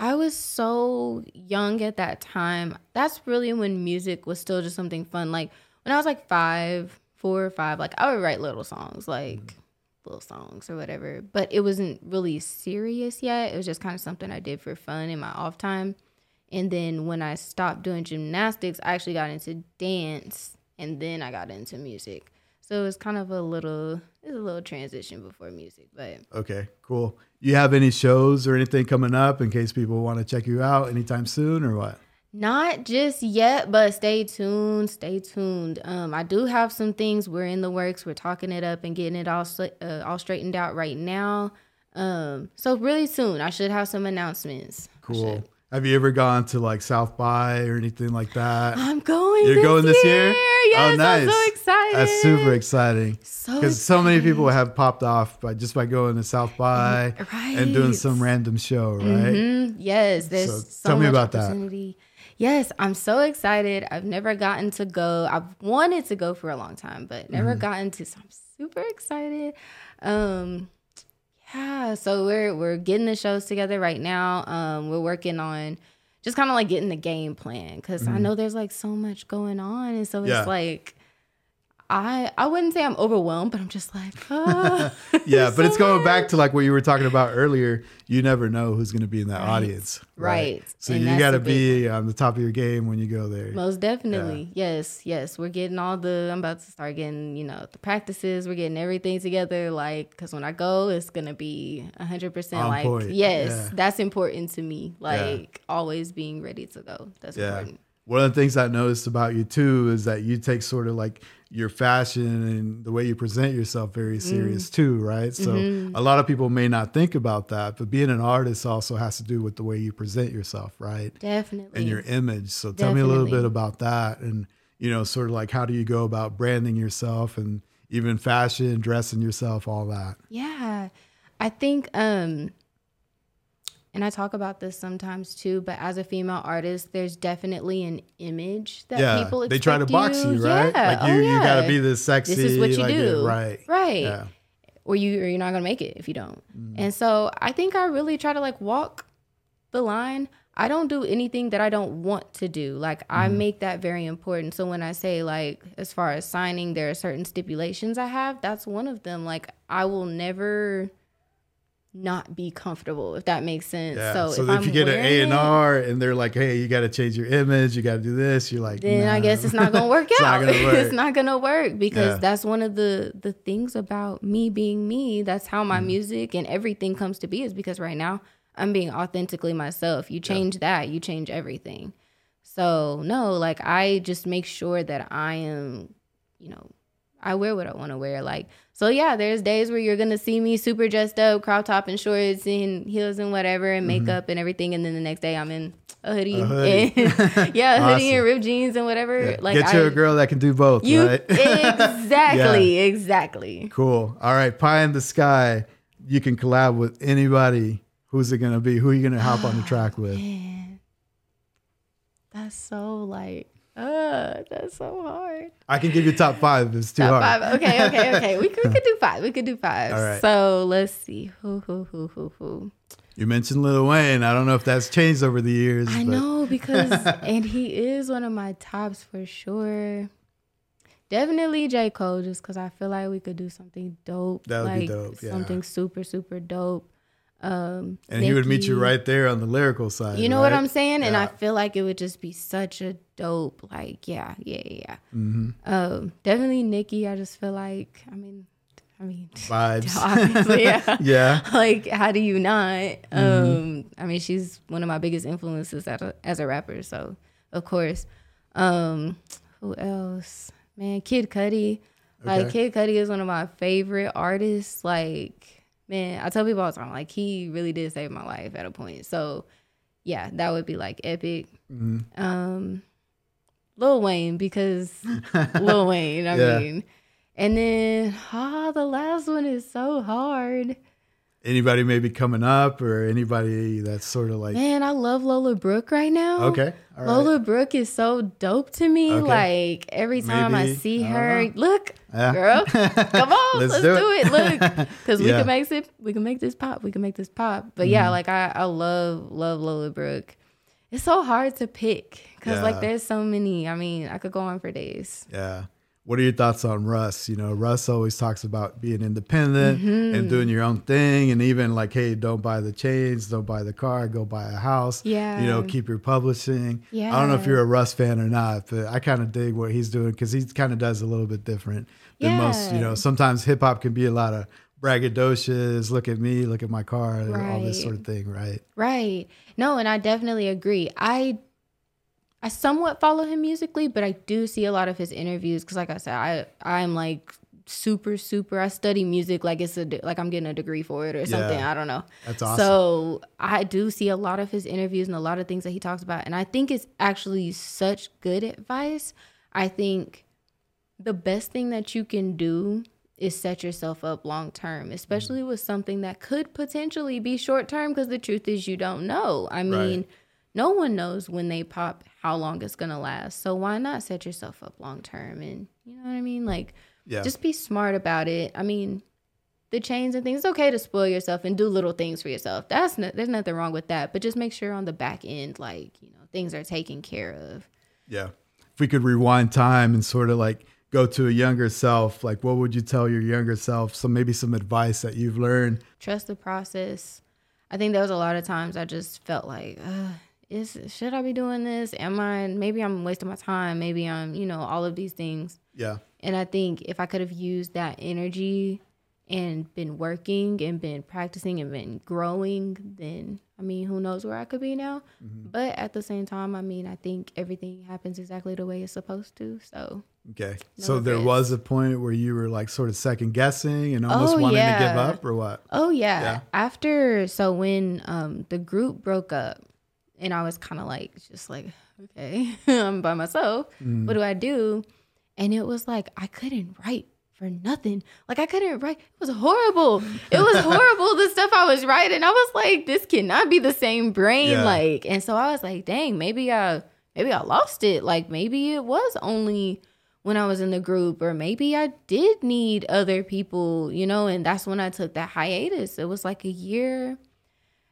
i was so young at that time that's really when music was still just something fun like when i was like five four or five like i would write little songs like little songs or whatever but it wasn't really serious yet it was just kind of something i did for fun in my off time and then when i stopped doing gymnastics i actually got into dance and then i got into music So it's kind of a little it's a little transition before music, but Okay, cool. You have any shows or anything coming up in case people want to check you out anytime soon or what? Not just yet, but stay tuned. Stay tuned. Um, I do have some things we're in the works. We're talking it up and getting it all uh, all straightened out right now. Um, so really soon, I should have some announcements. Cool. Have you ever gone to like South by or anything like that? I'm going. You're this going this year? Yes, oh, nice. I'm so excited. That's super exciting. So Because so many people have popped off by just by going to South by and doing some random show, right? Mhm. Yes, there's So so, tell me about that. Yes, I'm so excited. I've never gotten to go. I've wanted to go for a long time, but never Mm-hmm. gotten to. So I'm super excited. Um, yeah. So we're we're getting the shows together right now. Um, we're working on just kind of like getting the game plan because I know there's like so much going on, and so Mm-hmm. Yeah. it's like. I, I wouldn't say I'm overwhelmed, but I'm just like, ah, Yeah, there's but it's so going much. back to like what you were talking about earlier. You never know who's going to be in that Right. audience, Right. So And you got to be on the top of your game when you go there. Most definitely. Yes, yes. We're getting all the, I'm about to start getting, you know, the practices. We're getting everything together. Like, because when I go, it's going to be 100% like, point. yes, Yeah. that's important to me. Like, always being ready to go. That's Yeah. important. One of the things I noticed about you too is that you take sort of like your fashion and the way you present yourself very Mm. serious too, right? So Mm-hmm. a lot of people may not think about that, but being an artist also has to do with the way you present yourself, right? Definitely. And your image. So tell me a little bit about that and you know, sort of like how do you go about branding yourself and even fashion, dressing yourself, all that. Yeah. I think um and I talk about this sometimes too, but as a female artist, there's definitely an image that yeah, people expect they try to box you, right? Yeah. Like you, oh, you got to be this sexy. This is what you like, do. right? Right. Yeah. or you or you're not gonna make it if you don't. Mm. And so I think I really try to like walk the line. I don't do anything that I don't want to do. Like I Mm-hmm. make that very important. So when I say like as far as signing, there are certain stipulations I have. That's one of them. Like I will never not be comfortable if that makes sense. Yeah. So, So, if, if, you get an A and it, R and they're like, "Hey, you got to change your image. You got to do this," you're like, then I guess it's not gonna work It's not out. gonna work. it's not gonna work because Yeah. that's one of the the things about me being me. That's how Mm. my music and everything comes to be. Is because right now I'm being authentically myself. You change that, you change everything. So no, like I just make sure that I am, you know, I wear what I want to wear. Like so, yeah. There's days where you're gonna see me super dressed up, crop top and shorts and heels and whatever, and makeup and everything, and then the next day I'm in a hoodie, Mm-hmm. A hoodie. and yeah, a hoodie and ripped jeans and whatever. Yeah. Like get you I, a girl that can do both, you right? exactly, exactly. cool. All right, Pie in the Sky. You can collab with anybody. Who's it gonna be? Who are you gonna hop on the track with? Man, that's so like, uh, that's so hard. I can give you top five. It's too Top hard. five. Okay, okay, okay. We could, we could do five. We could do five. All right. So let's see. Who, who, who, who, who? You mentioned Lil Wayne. I don't know if that's changed over the years. I but know because, and he is one of my tops for sure. Definitely J. Cole, just because I feel like we could do something dope. That would be like dope, yeah. Something super, super dope. Um, And he would meet you right there on the lyrical side. You know what? I'm saying? And I feel like it would just be such a dope, like, yeah, yeah, yeah. Mm-hmm. Um, definitely Nicki. I just feel like, I mean, I mean, Vibes. obviously, yeah. yeah. like, how do you not? Mm-hmm. Um, I mean, she's one of my biggest influences as a, as a rapper, so of course. Um, who else? Man, Kid Cudi. Like, Kid Cudi is one of my favorite artists. Like, man, I tell people all the time, like, he really did save my life at a point. So, yeah, that would be like epic. Mhm. Um, Lil Wayne because Lil Wayne. I Yeah. mean, and then ah, the last one is so hard. Anybody maybe coming up or anybody that's sort of like Man, I love Lola Brooke right now. okay, all right. Lola Brooke is so dope to me. Okay. Like every time I Maybe, see I don't her, know. look, Yeah. girl, come on, Let's let's, do do, it. it. Look, because we can make it. We can make this pop. We can make this pop. But yeah, Mm-hmm. like I, I love, love Lola Brooke. It's so hard to pick because Yeah. like there's so many. I mean, I could go on for days. Yeah. What are your thoughts on Russ? You know, Russ always talks about being independent Mm-hmm. and doing your own thing, and even like, hey, don't buy the chains, don't buy the car, go buy a house. Yeah. you know, keep your publishing. Yeah. I don't know if you're a Russ fan or not, but I kind of dig what he's doing because he kind of does a little bit different than most. You know, sometimes hip hop can be a lot of braggadocious. Look at me, look at my car, all this sort of thing, right? Right. No, and I definitely agree. I I somewhat follow him musically, but I do see a lot of his interviews because, like I said, I I'm like super super. I study music like it's a like I'm getting a degree for it or something. Yeah. I don't know. That's awesome. So I do see a lot of his interviews and a lot of things that he talks about, and I think it's actually such good advice. I think the best thing that you can do is set yourself up long term, especially mm. with something that could potentially be short term because the truth is you don't know. I mean, no one knows when they pop how long it's going to last. So why not set yourself up long term and you know what I mean? Like Yeah. just be smart about it. I mean, the chains and things, it's okay to spoil yourself and do little things for yourself. That's no, there's nothing wrong with that, but just make sure on the back end like, you know, things are taken care of. Yeah. If we could rewind time and sort of like go to a younger self, like what would you tell your younger self? So maybe some advice that you've learned. trust the process. I think there was a lot of times I just felt like, Ugh, is should I be doing this? Am I? Maybe I'm wasting my time. Maybe I'm, you know, all of these things. Yeah. And I think if I could have used that energy and been working and been practicing and been growing, then I mean, who knows where I could be now? But at the same time, I mean, I think everything happens exactly the way it's supposed to. So Okay. No so there was a point where you were like sort of second guessing and almost Oh, wanting to give up or what? Oh yeah. Yeah. After so when um the group broke up and I was kind of like just like okay, I'm by myself. Mm. What do I do? And it was like I couldn't write for nothing. Like I couldn't write. It was horrible. It was horrible the stuff I was writing. I was like this cannot be the same brain Yeah. like and so I was like dang, maybe I maybe I lost it. Like maybe it was only when I was in the group, or maybe I did need other people, you know, and that's when I took that hiatus. It was like a year,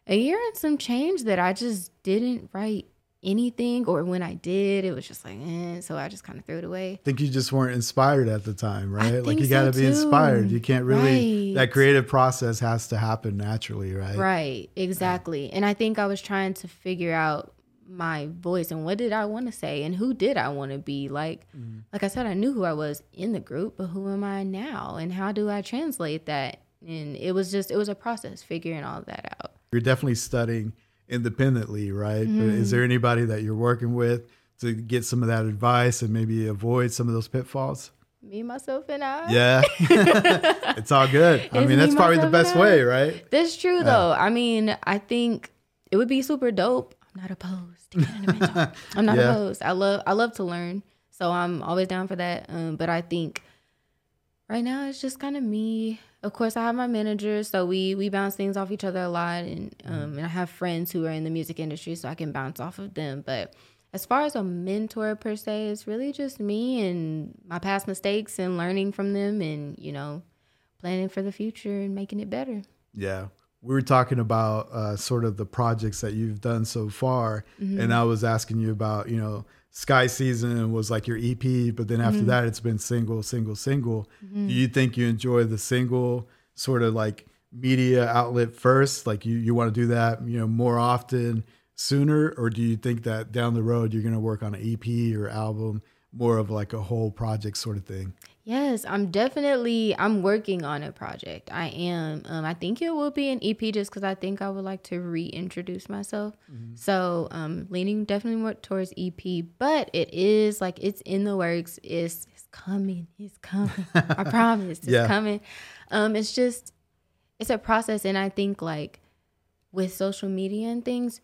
a year and some change that I just didn't write anything, or when I did, it was just like, eh, so I just kind of threw it away. I think you just weren't inspired at the time, right? like you got to so, be inspired. You can't really, Right. that creative process has to happen naturally, right? Right, exactly. And I think I was trying to figure out my voice and what did I want to say and who did I want to be. Like like I said, I knew who I was in the group, but who am I now and how do I translate that? And it was just it was a process figuring all that out. You're definitely studying independently, right? Mm-hmm. is there anybody that you're working with to get some of that advice and maybe avoid some of those pitfalls? Me, myself, and I. Yeah. it's all good. I mean, me, that's probably the best way, right? That's true though. I mean, I think it would be super dope. I'm not opposed. to getting a mentor. I'm not Yeah. opposed. I love I love to learn. So I'm always down for that. Um, but I think right now it's just kind of me. Of course, I have my manager, so we we bounce things off each other a lot, and um, and I have friends who are in the music industry, so I can bounce off of them. But as far as a mentor per se, it's really just me and my past mistakes and learning from them, and you know, planning for the future and making it better. Yeah. We were talking about uh, sort of the projects that you've done so far. Mm-hmm. And I was asking you about, you know, Sky Season was like your EP, but then Mm-hmm. after that, it's been single, single, single. Do you think you enjoy the single sort of like media outlet first? Like you, you want to do that, you know, more often sooner? Or do you think that down the road, you're going to work on an EP or album, more of like a whole project sort of thing? Yes, I'm definitely I'm working on a project. I am. Um, I think it will be an EP just because I think I would like to reintroduce myself. So um, leaning definitely more towards EP, but it is like it's in the works. It's it's coming. It's coming. I promise. It's Yeah. coming. Um, it's just it's a process, and I think like with social media and things,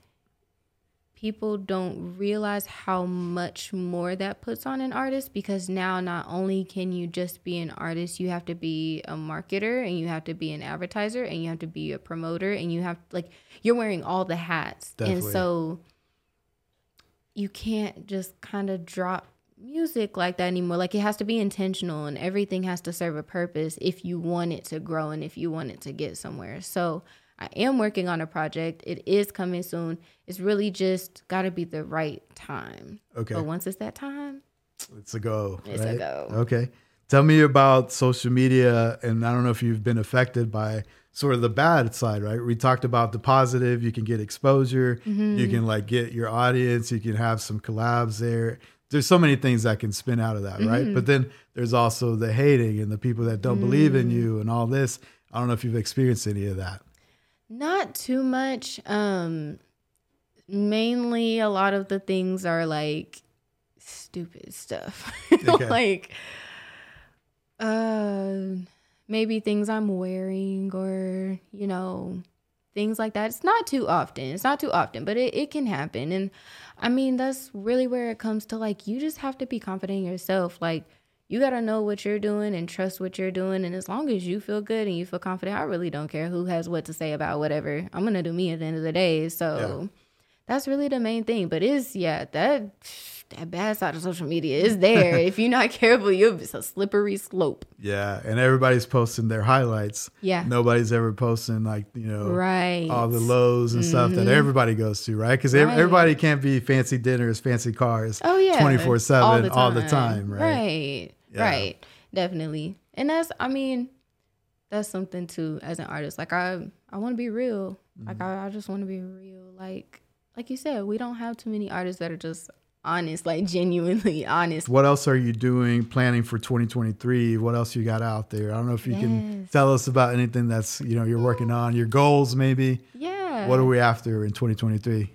people don't realize how much more that puts on an artist because now not only can you just be an artist you have to be a marketer and you have to be an advertiser and you have to be a promoter and you have like you're wearing all the hats. Definitely. and so you can't just kind of drop music like that anymore. Like it has to be intentional and everything has to serve a purpose if you want it to grow and if you want it to get somewhere. So I am working on a project. It is coming soon. It's really just got to be the right time. Okay. But once it's that time, It's a go. It's a go. Okay. Tell me about social media, and I don't know if you've been affected by sort of the bad side, right? We talked about the positive. You can get exposure. Mm-hmm. You can like get your audience. You can have some collabs there. There's so many things that can spin out of that, Mm-hmm. right? But then there's also the hating and the people that don't believe Mm. in you and all this. I don't know if you've experienced any of that. Not too much. Um mainly a lot of the things are like stupid stuff. Okay. like uh maybe things I'm wearing or, you know, things like that. It's not too often. It's not too often, but it, it can happen. And I mean, that's really where it comes to like, you just have to be confident in yourself. Like, you got to know what you're doing and trust what you're doing. And as long as you feel good and you feel confident, I really don't care who has what to say about whatever. I'm going to do me at the end of the day. So that's really the main thing. But it's, yeah, that. That bad side of social media is there. if you're not careful, you'll it's a slippery slope. Yeah, and everybody's posting their highlights. Yeah. Nobody's ever posting like you know Right. all the lows and stuff that everybody goes to, right? Because Mm-hmm. Right. everybody can't be fancy dinners, fancy cars, Oh yeah, twenty four seven all the time, right? Right, Yeah. right, definitely. And that's, I mean, that's something too as an artist. Like I, I want to be real. Like Mm-hmm. I, I just want to be real. Like, like you said, we don't have too many artists that are just honest, like genuinely honest. What else are you doing, planning for 2023? What else you got out there? I don't know if you can tell us about anything that's you know you're working on, your goals maybe. Yeah. What are we after in 2023?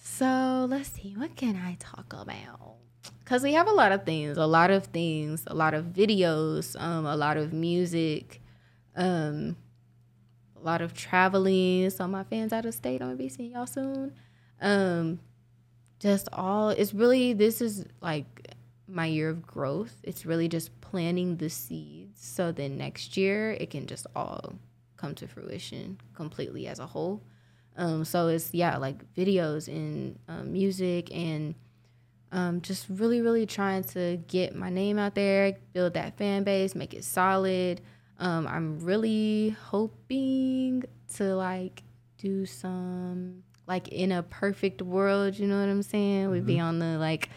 So let's see, what can I talk about? Because we have a lot of things, a lot of things, a lot of videos, um, a lot of music, um, a lot of traveling. So my fans out of state, I'm gonna be seeing y'all soon. Um, just all it's really this is like my year of growth. It's really just planting the seeds so then next year it can just all come to fruition completely as a whole. Um, so it's yeah, like videos and um, music and um, just really, really trying to get my name out there, build that fan base, make it solid. Um, I'm really hoping to like do some like in a perfect world. You know what I'm saying? We'd be on the like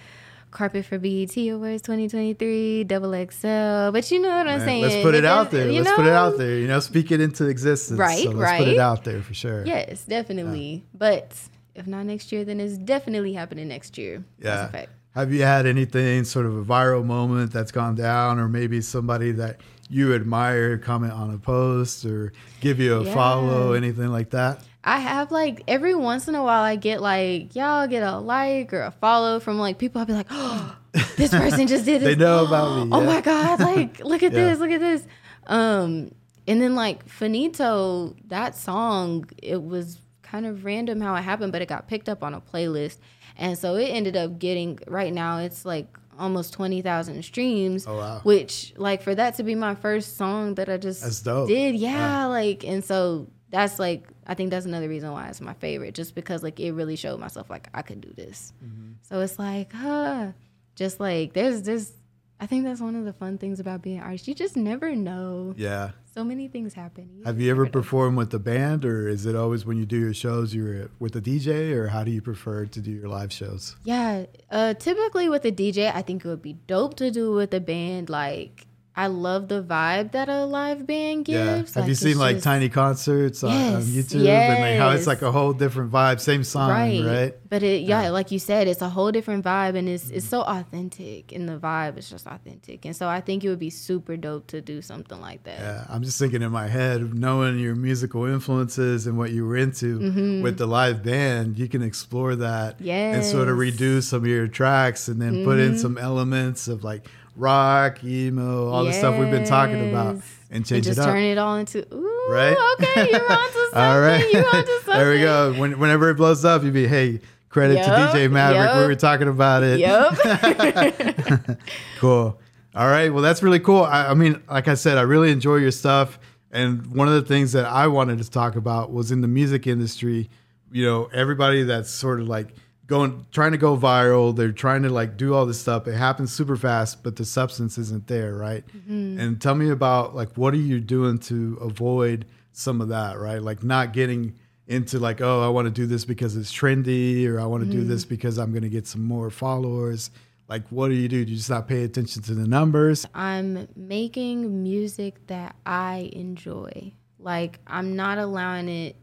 carpet for BET Awards 2023, double XL. But you know what I'm Man, saying? let's put it out there. Let's put it out there. You know, speak it into existence. Right, so let's put it out there for sure. Yes, definitely. But if not next year, then it's definitely happening next year. Yeah. That's a fact. Have you had anything sort of a viral moment that's gone down, or maybe somebody that you admire comment on a post or give you a Yeah. follow, anything like that? I have like every once in a while I get like y'all get a like or a follow from like people. I'll be like, oh, this person just did this. They know about me, Oh my god! Like look at Yeah. this, look at this. Um, and then like Finito, that song, it was kind of random how it happened, but it got picked up on a playlist, and so it ended up getting right now it's like almost twenty thousand streams. Oh, wow. Which like for that to be my first song that I just did, yeah, like and so that's like I think that's another reason why it's my favorite, just because like it really showed myself like I could do this. Mm-hmm. So it's like, huh, just like there's this. I think that's one of the fun things about being an artist. You just never know. Yeah. So many things happen. Have you ever never know. performed with the band, or is it always when you do your shows you're with a DJ, or how do you prefer to do your live shows? Yeah, uh, typically with a DJ, I think it would be dope to do with a band. Like, I love the vibe that a live band gives. Yeah. Have Like, you seen like just- tiny concerts on, on Yes, YouTube and like how it's like a whole different vibe, same song, right? But it, yeah, like you said, it's a whole different vibe, and it's it's so authentic, and the vibe is just authentic, and so I think it would be super dope to do something like that. Yeah, I'm just thinking in my head, knowing your musical influences and what you were into with the live band, you can explore that and sort of Mm-hmm. Redo some of your tracks and then put in some elements of like rock, emo, all the stuff we've been talking about Yes. and And change just it up. turn it all into ooh, Right? okay, you're onto something. all right. You're onto something. there we go. When, whenever it blows up, you'd be, hey, credit to DJ Maverick. We were talking about it. Yep. Cool. All right. Well, that's really cool. I, I mean, like I said, I really enjoy your stuff. And one of the things that I wanted to talk about was in the music industry, you know, everybody that's sort of like going, trying to go viral. They're trying to like do all this stuff. It happens super fast, but the substance isn't there. Right. And tell me about like, what are you doing to avoid some of that? Right. Like not getting into like, oh, I want to do this because it's trendy or I want to do this because I'm going to get some more followers Like, what do you do? Do you just not pay attention to the numbers? I'm making music that I enjoy. Like I'm not allowing it.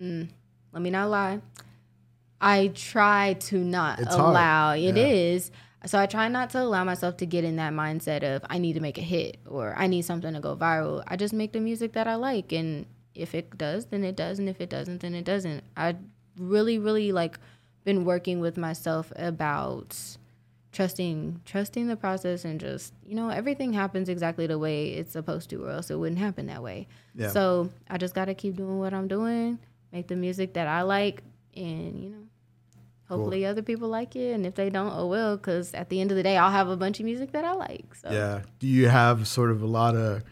Mm, let me not lie. I try to not It's hard. allow. It Yeah. is. So I try not to allow myself to get in that mindset of I need to make a hit or I need something to go viral. I just make the music that I like and if it does, then it does and if it doesn't, then it doesn't. I really really like been working with myself about trusting trusting the process and just you know everything happens exactly the way it's supposed to or else it wouldn't happen that way Yeah. so i just got to keep doing what i'm doing make the music that i like and you know hopefully other people like it and if they don't oh well because at the end of the day i'll have a bunch of music that i like so Yeah. Do you have sort of a lot of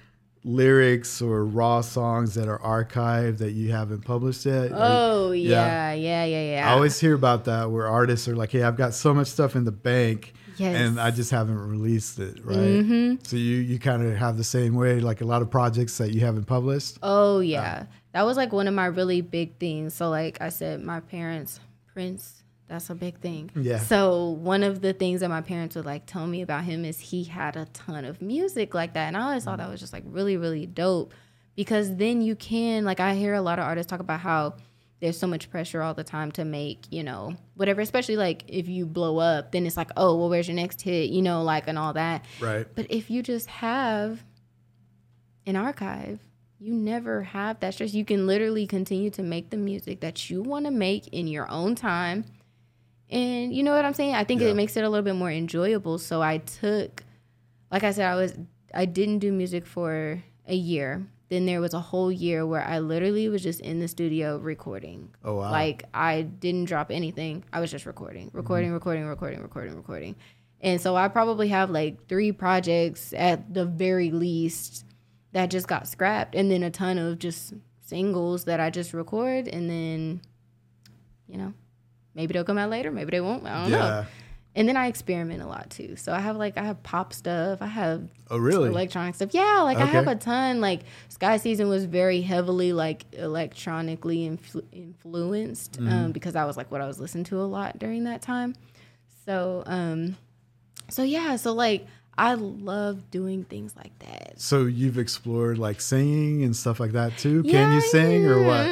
lyrics or raw songs that are archived that you haven't published yet? Or- oh yeah yeah yeah yeah, I always hear about that where artists are like, "Hey, I've got so much stuff in the bank, Yes. and I just haven't released it." Right. Mm-hmm. So you you kind of have the same way, like a lot of projects that you haven't published. Oh yeah. That was like one of my really big things. So like I said, my parents, Prince, that's a big thing. Yeah. So one of the things that my parents would like tell me about him is he had a ton of music like that. And I always thought that was just like really, really dope. Because then you can like I hear a lot of artists talk about how there's so much pressure all the time to make, you know, whatever, especially like if you blow up, then it's like, oh, well, where's your next hit? You know, like and all that. Right. But if you just have an archive, you never have that stress. You can literally continue to make the music that you want to make in your own time. And you know what I'm saying? I think Yeah. it makes it a little bit more enjoyable. So I took like I said I was I didn't do music for a year. Then there was a whole year where I literally was just in the studio recording. Oh, wow. Like I didn't drop anything. I was just recording, mm-hmm. recording, recording, recording, recording, recording. And so I probably have like three projects at the very least that just got scrapped and then a ton of just singles that I just record and then you know, maybe they'll come out later, maybe they won't. I don't Yeah. know. And then I experiment a lot too. So I have like I have pop stuff, I have Oh, really? electronic stuff. Yeah, like I have a ton. Like Sky Season was very heavily like electronically influ- influenced Mm-hmm. um, because I was like what I was listening to a lot during that time. So, um, so yeah, so like I love doing things like that. so you've explored like singing and stuff like that too. Can you sing or what?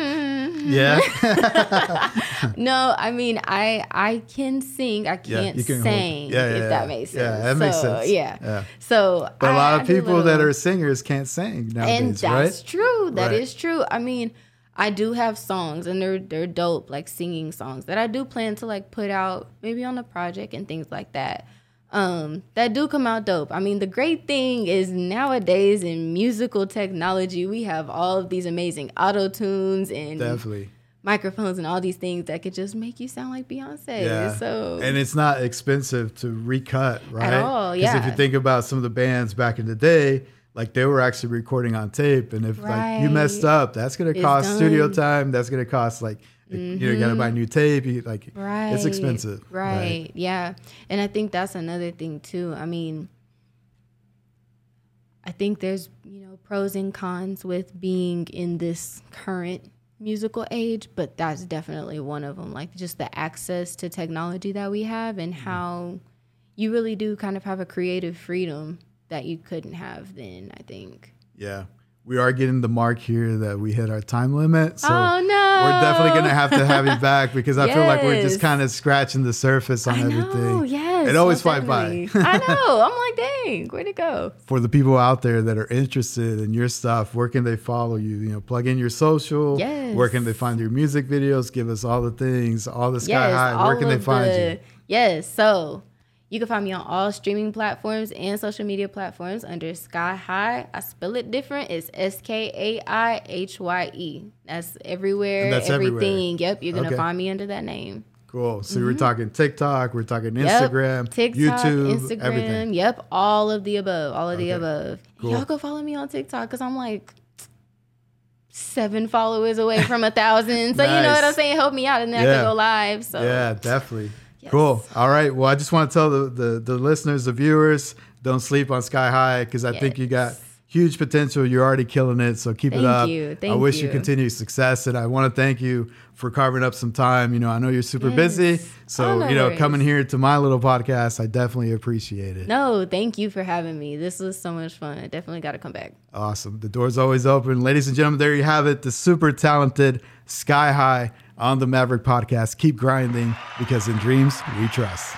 Yeah. No, I mean I I can sing. I can't you can sing. yeah, yeah, if yeah. that makes sense. Yeah, that makes So, sense. Yeah. Yeah. So, But a lot I of people that are singers can't sing nowadays, and that's right? true. That is Right. true. I mean, I do have songs and they're they're dope, like singing songs that I do plan to like put out maybe on a project and things like that. Um, that do come out dope. I mean, the great thing is nowadays in musical technology, we have all of these amazing auto tunes and Definitely. microphones and all these things that could just make you sound like Beyonce. Yeah. So and it's not expensive to recut, right? all, 'Cause if yeah. you think about some of the bands back in the day, like they were actually recording on tape, and if like you messed up, that's gonna It's cost studio done. Time. That's gonna cost like you know you gotta buy new tape. You, like Right. it's expensive, Right. Yeah. And I think that's another thing too. I mean, I think there's, you know, pros and cons with being in this current musical age, but that's definitely one of them. Like just the access to technology that we have and Mm-hmm. how you really do kind of have a creative freedom that you couldn't have then, I think. Yeah. We are getting the mark here that we hit our time limit. So Oh, no. we're definitely gonna have to have you back because I feel like we're just kind of scratching the surface on I everything. know, yes. It always fly by. I know. I'm like, dang, where'd it go? For the people out there that are interested in your stuff, where can they follow you? You know, plug in your social. Yes. Where can they find your music videos? Give us all the things, all the sky high. Where can they find the- you? Yes, so you can find me on all streaming platforms and social media platforms under Skai Hye. I spell it different. It's S K A I H Y E. That's everywhere. And that's everywhere. everything. Yep, you're gonna Okay. find me under that name. Cool. So we're talking TikTok, we're talking Mm-hmm. Yep. Instagram, TikTok, YouTube, Instagram. everything. Yep, all of the above. All of the above. Cool. Y'all go follow me on TikTok because I'm like seven followers away from a thousand. So you know what I'm saying? Help me out and then I Yeah. can go live. So Yeah, definitely. Yes. Cool. All right. Well, I just want to tell the, the, the listeners, the viewers, don't sleep on Skai Hye because I think you got huge potential. You're already killing it, so keep Thank it up. you. Thank I wish you. you. continued success, and I want to thank you for carving up some time. You know, I know you're super busy, so you know, coming here to my little podcast, I definitely appreciate it. No, thank you for having me. This was so much fun. I definitely got to come back. Awesome. The door's always open. Ladies and gentlemen, there you have it. The super talented Skai Hye on the Maverick podcast. Keep grinding because in dreams we trust.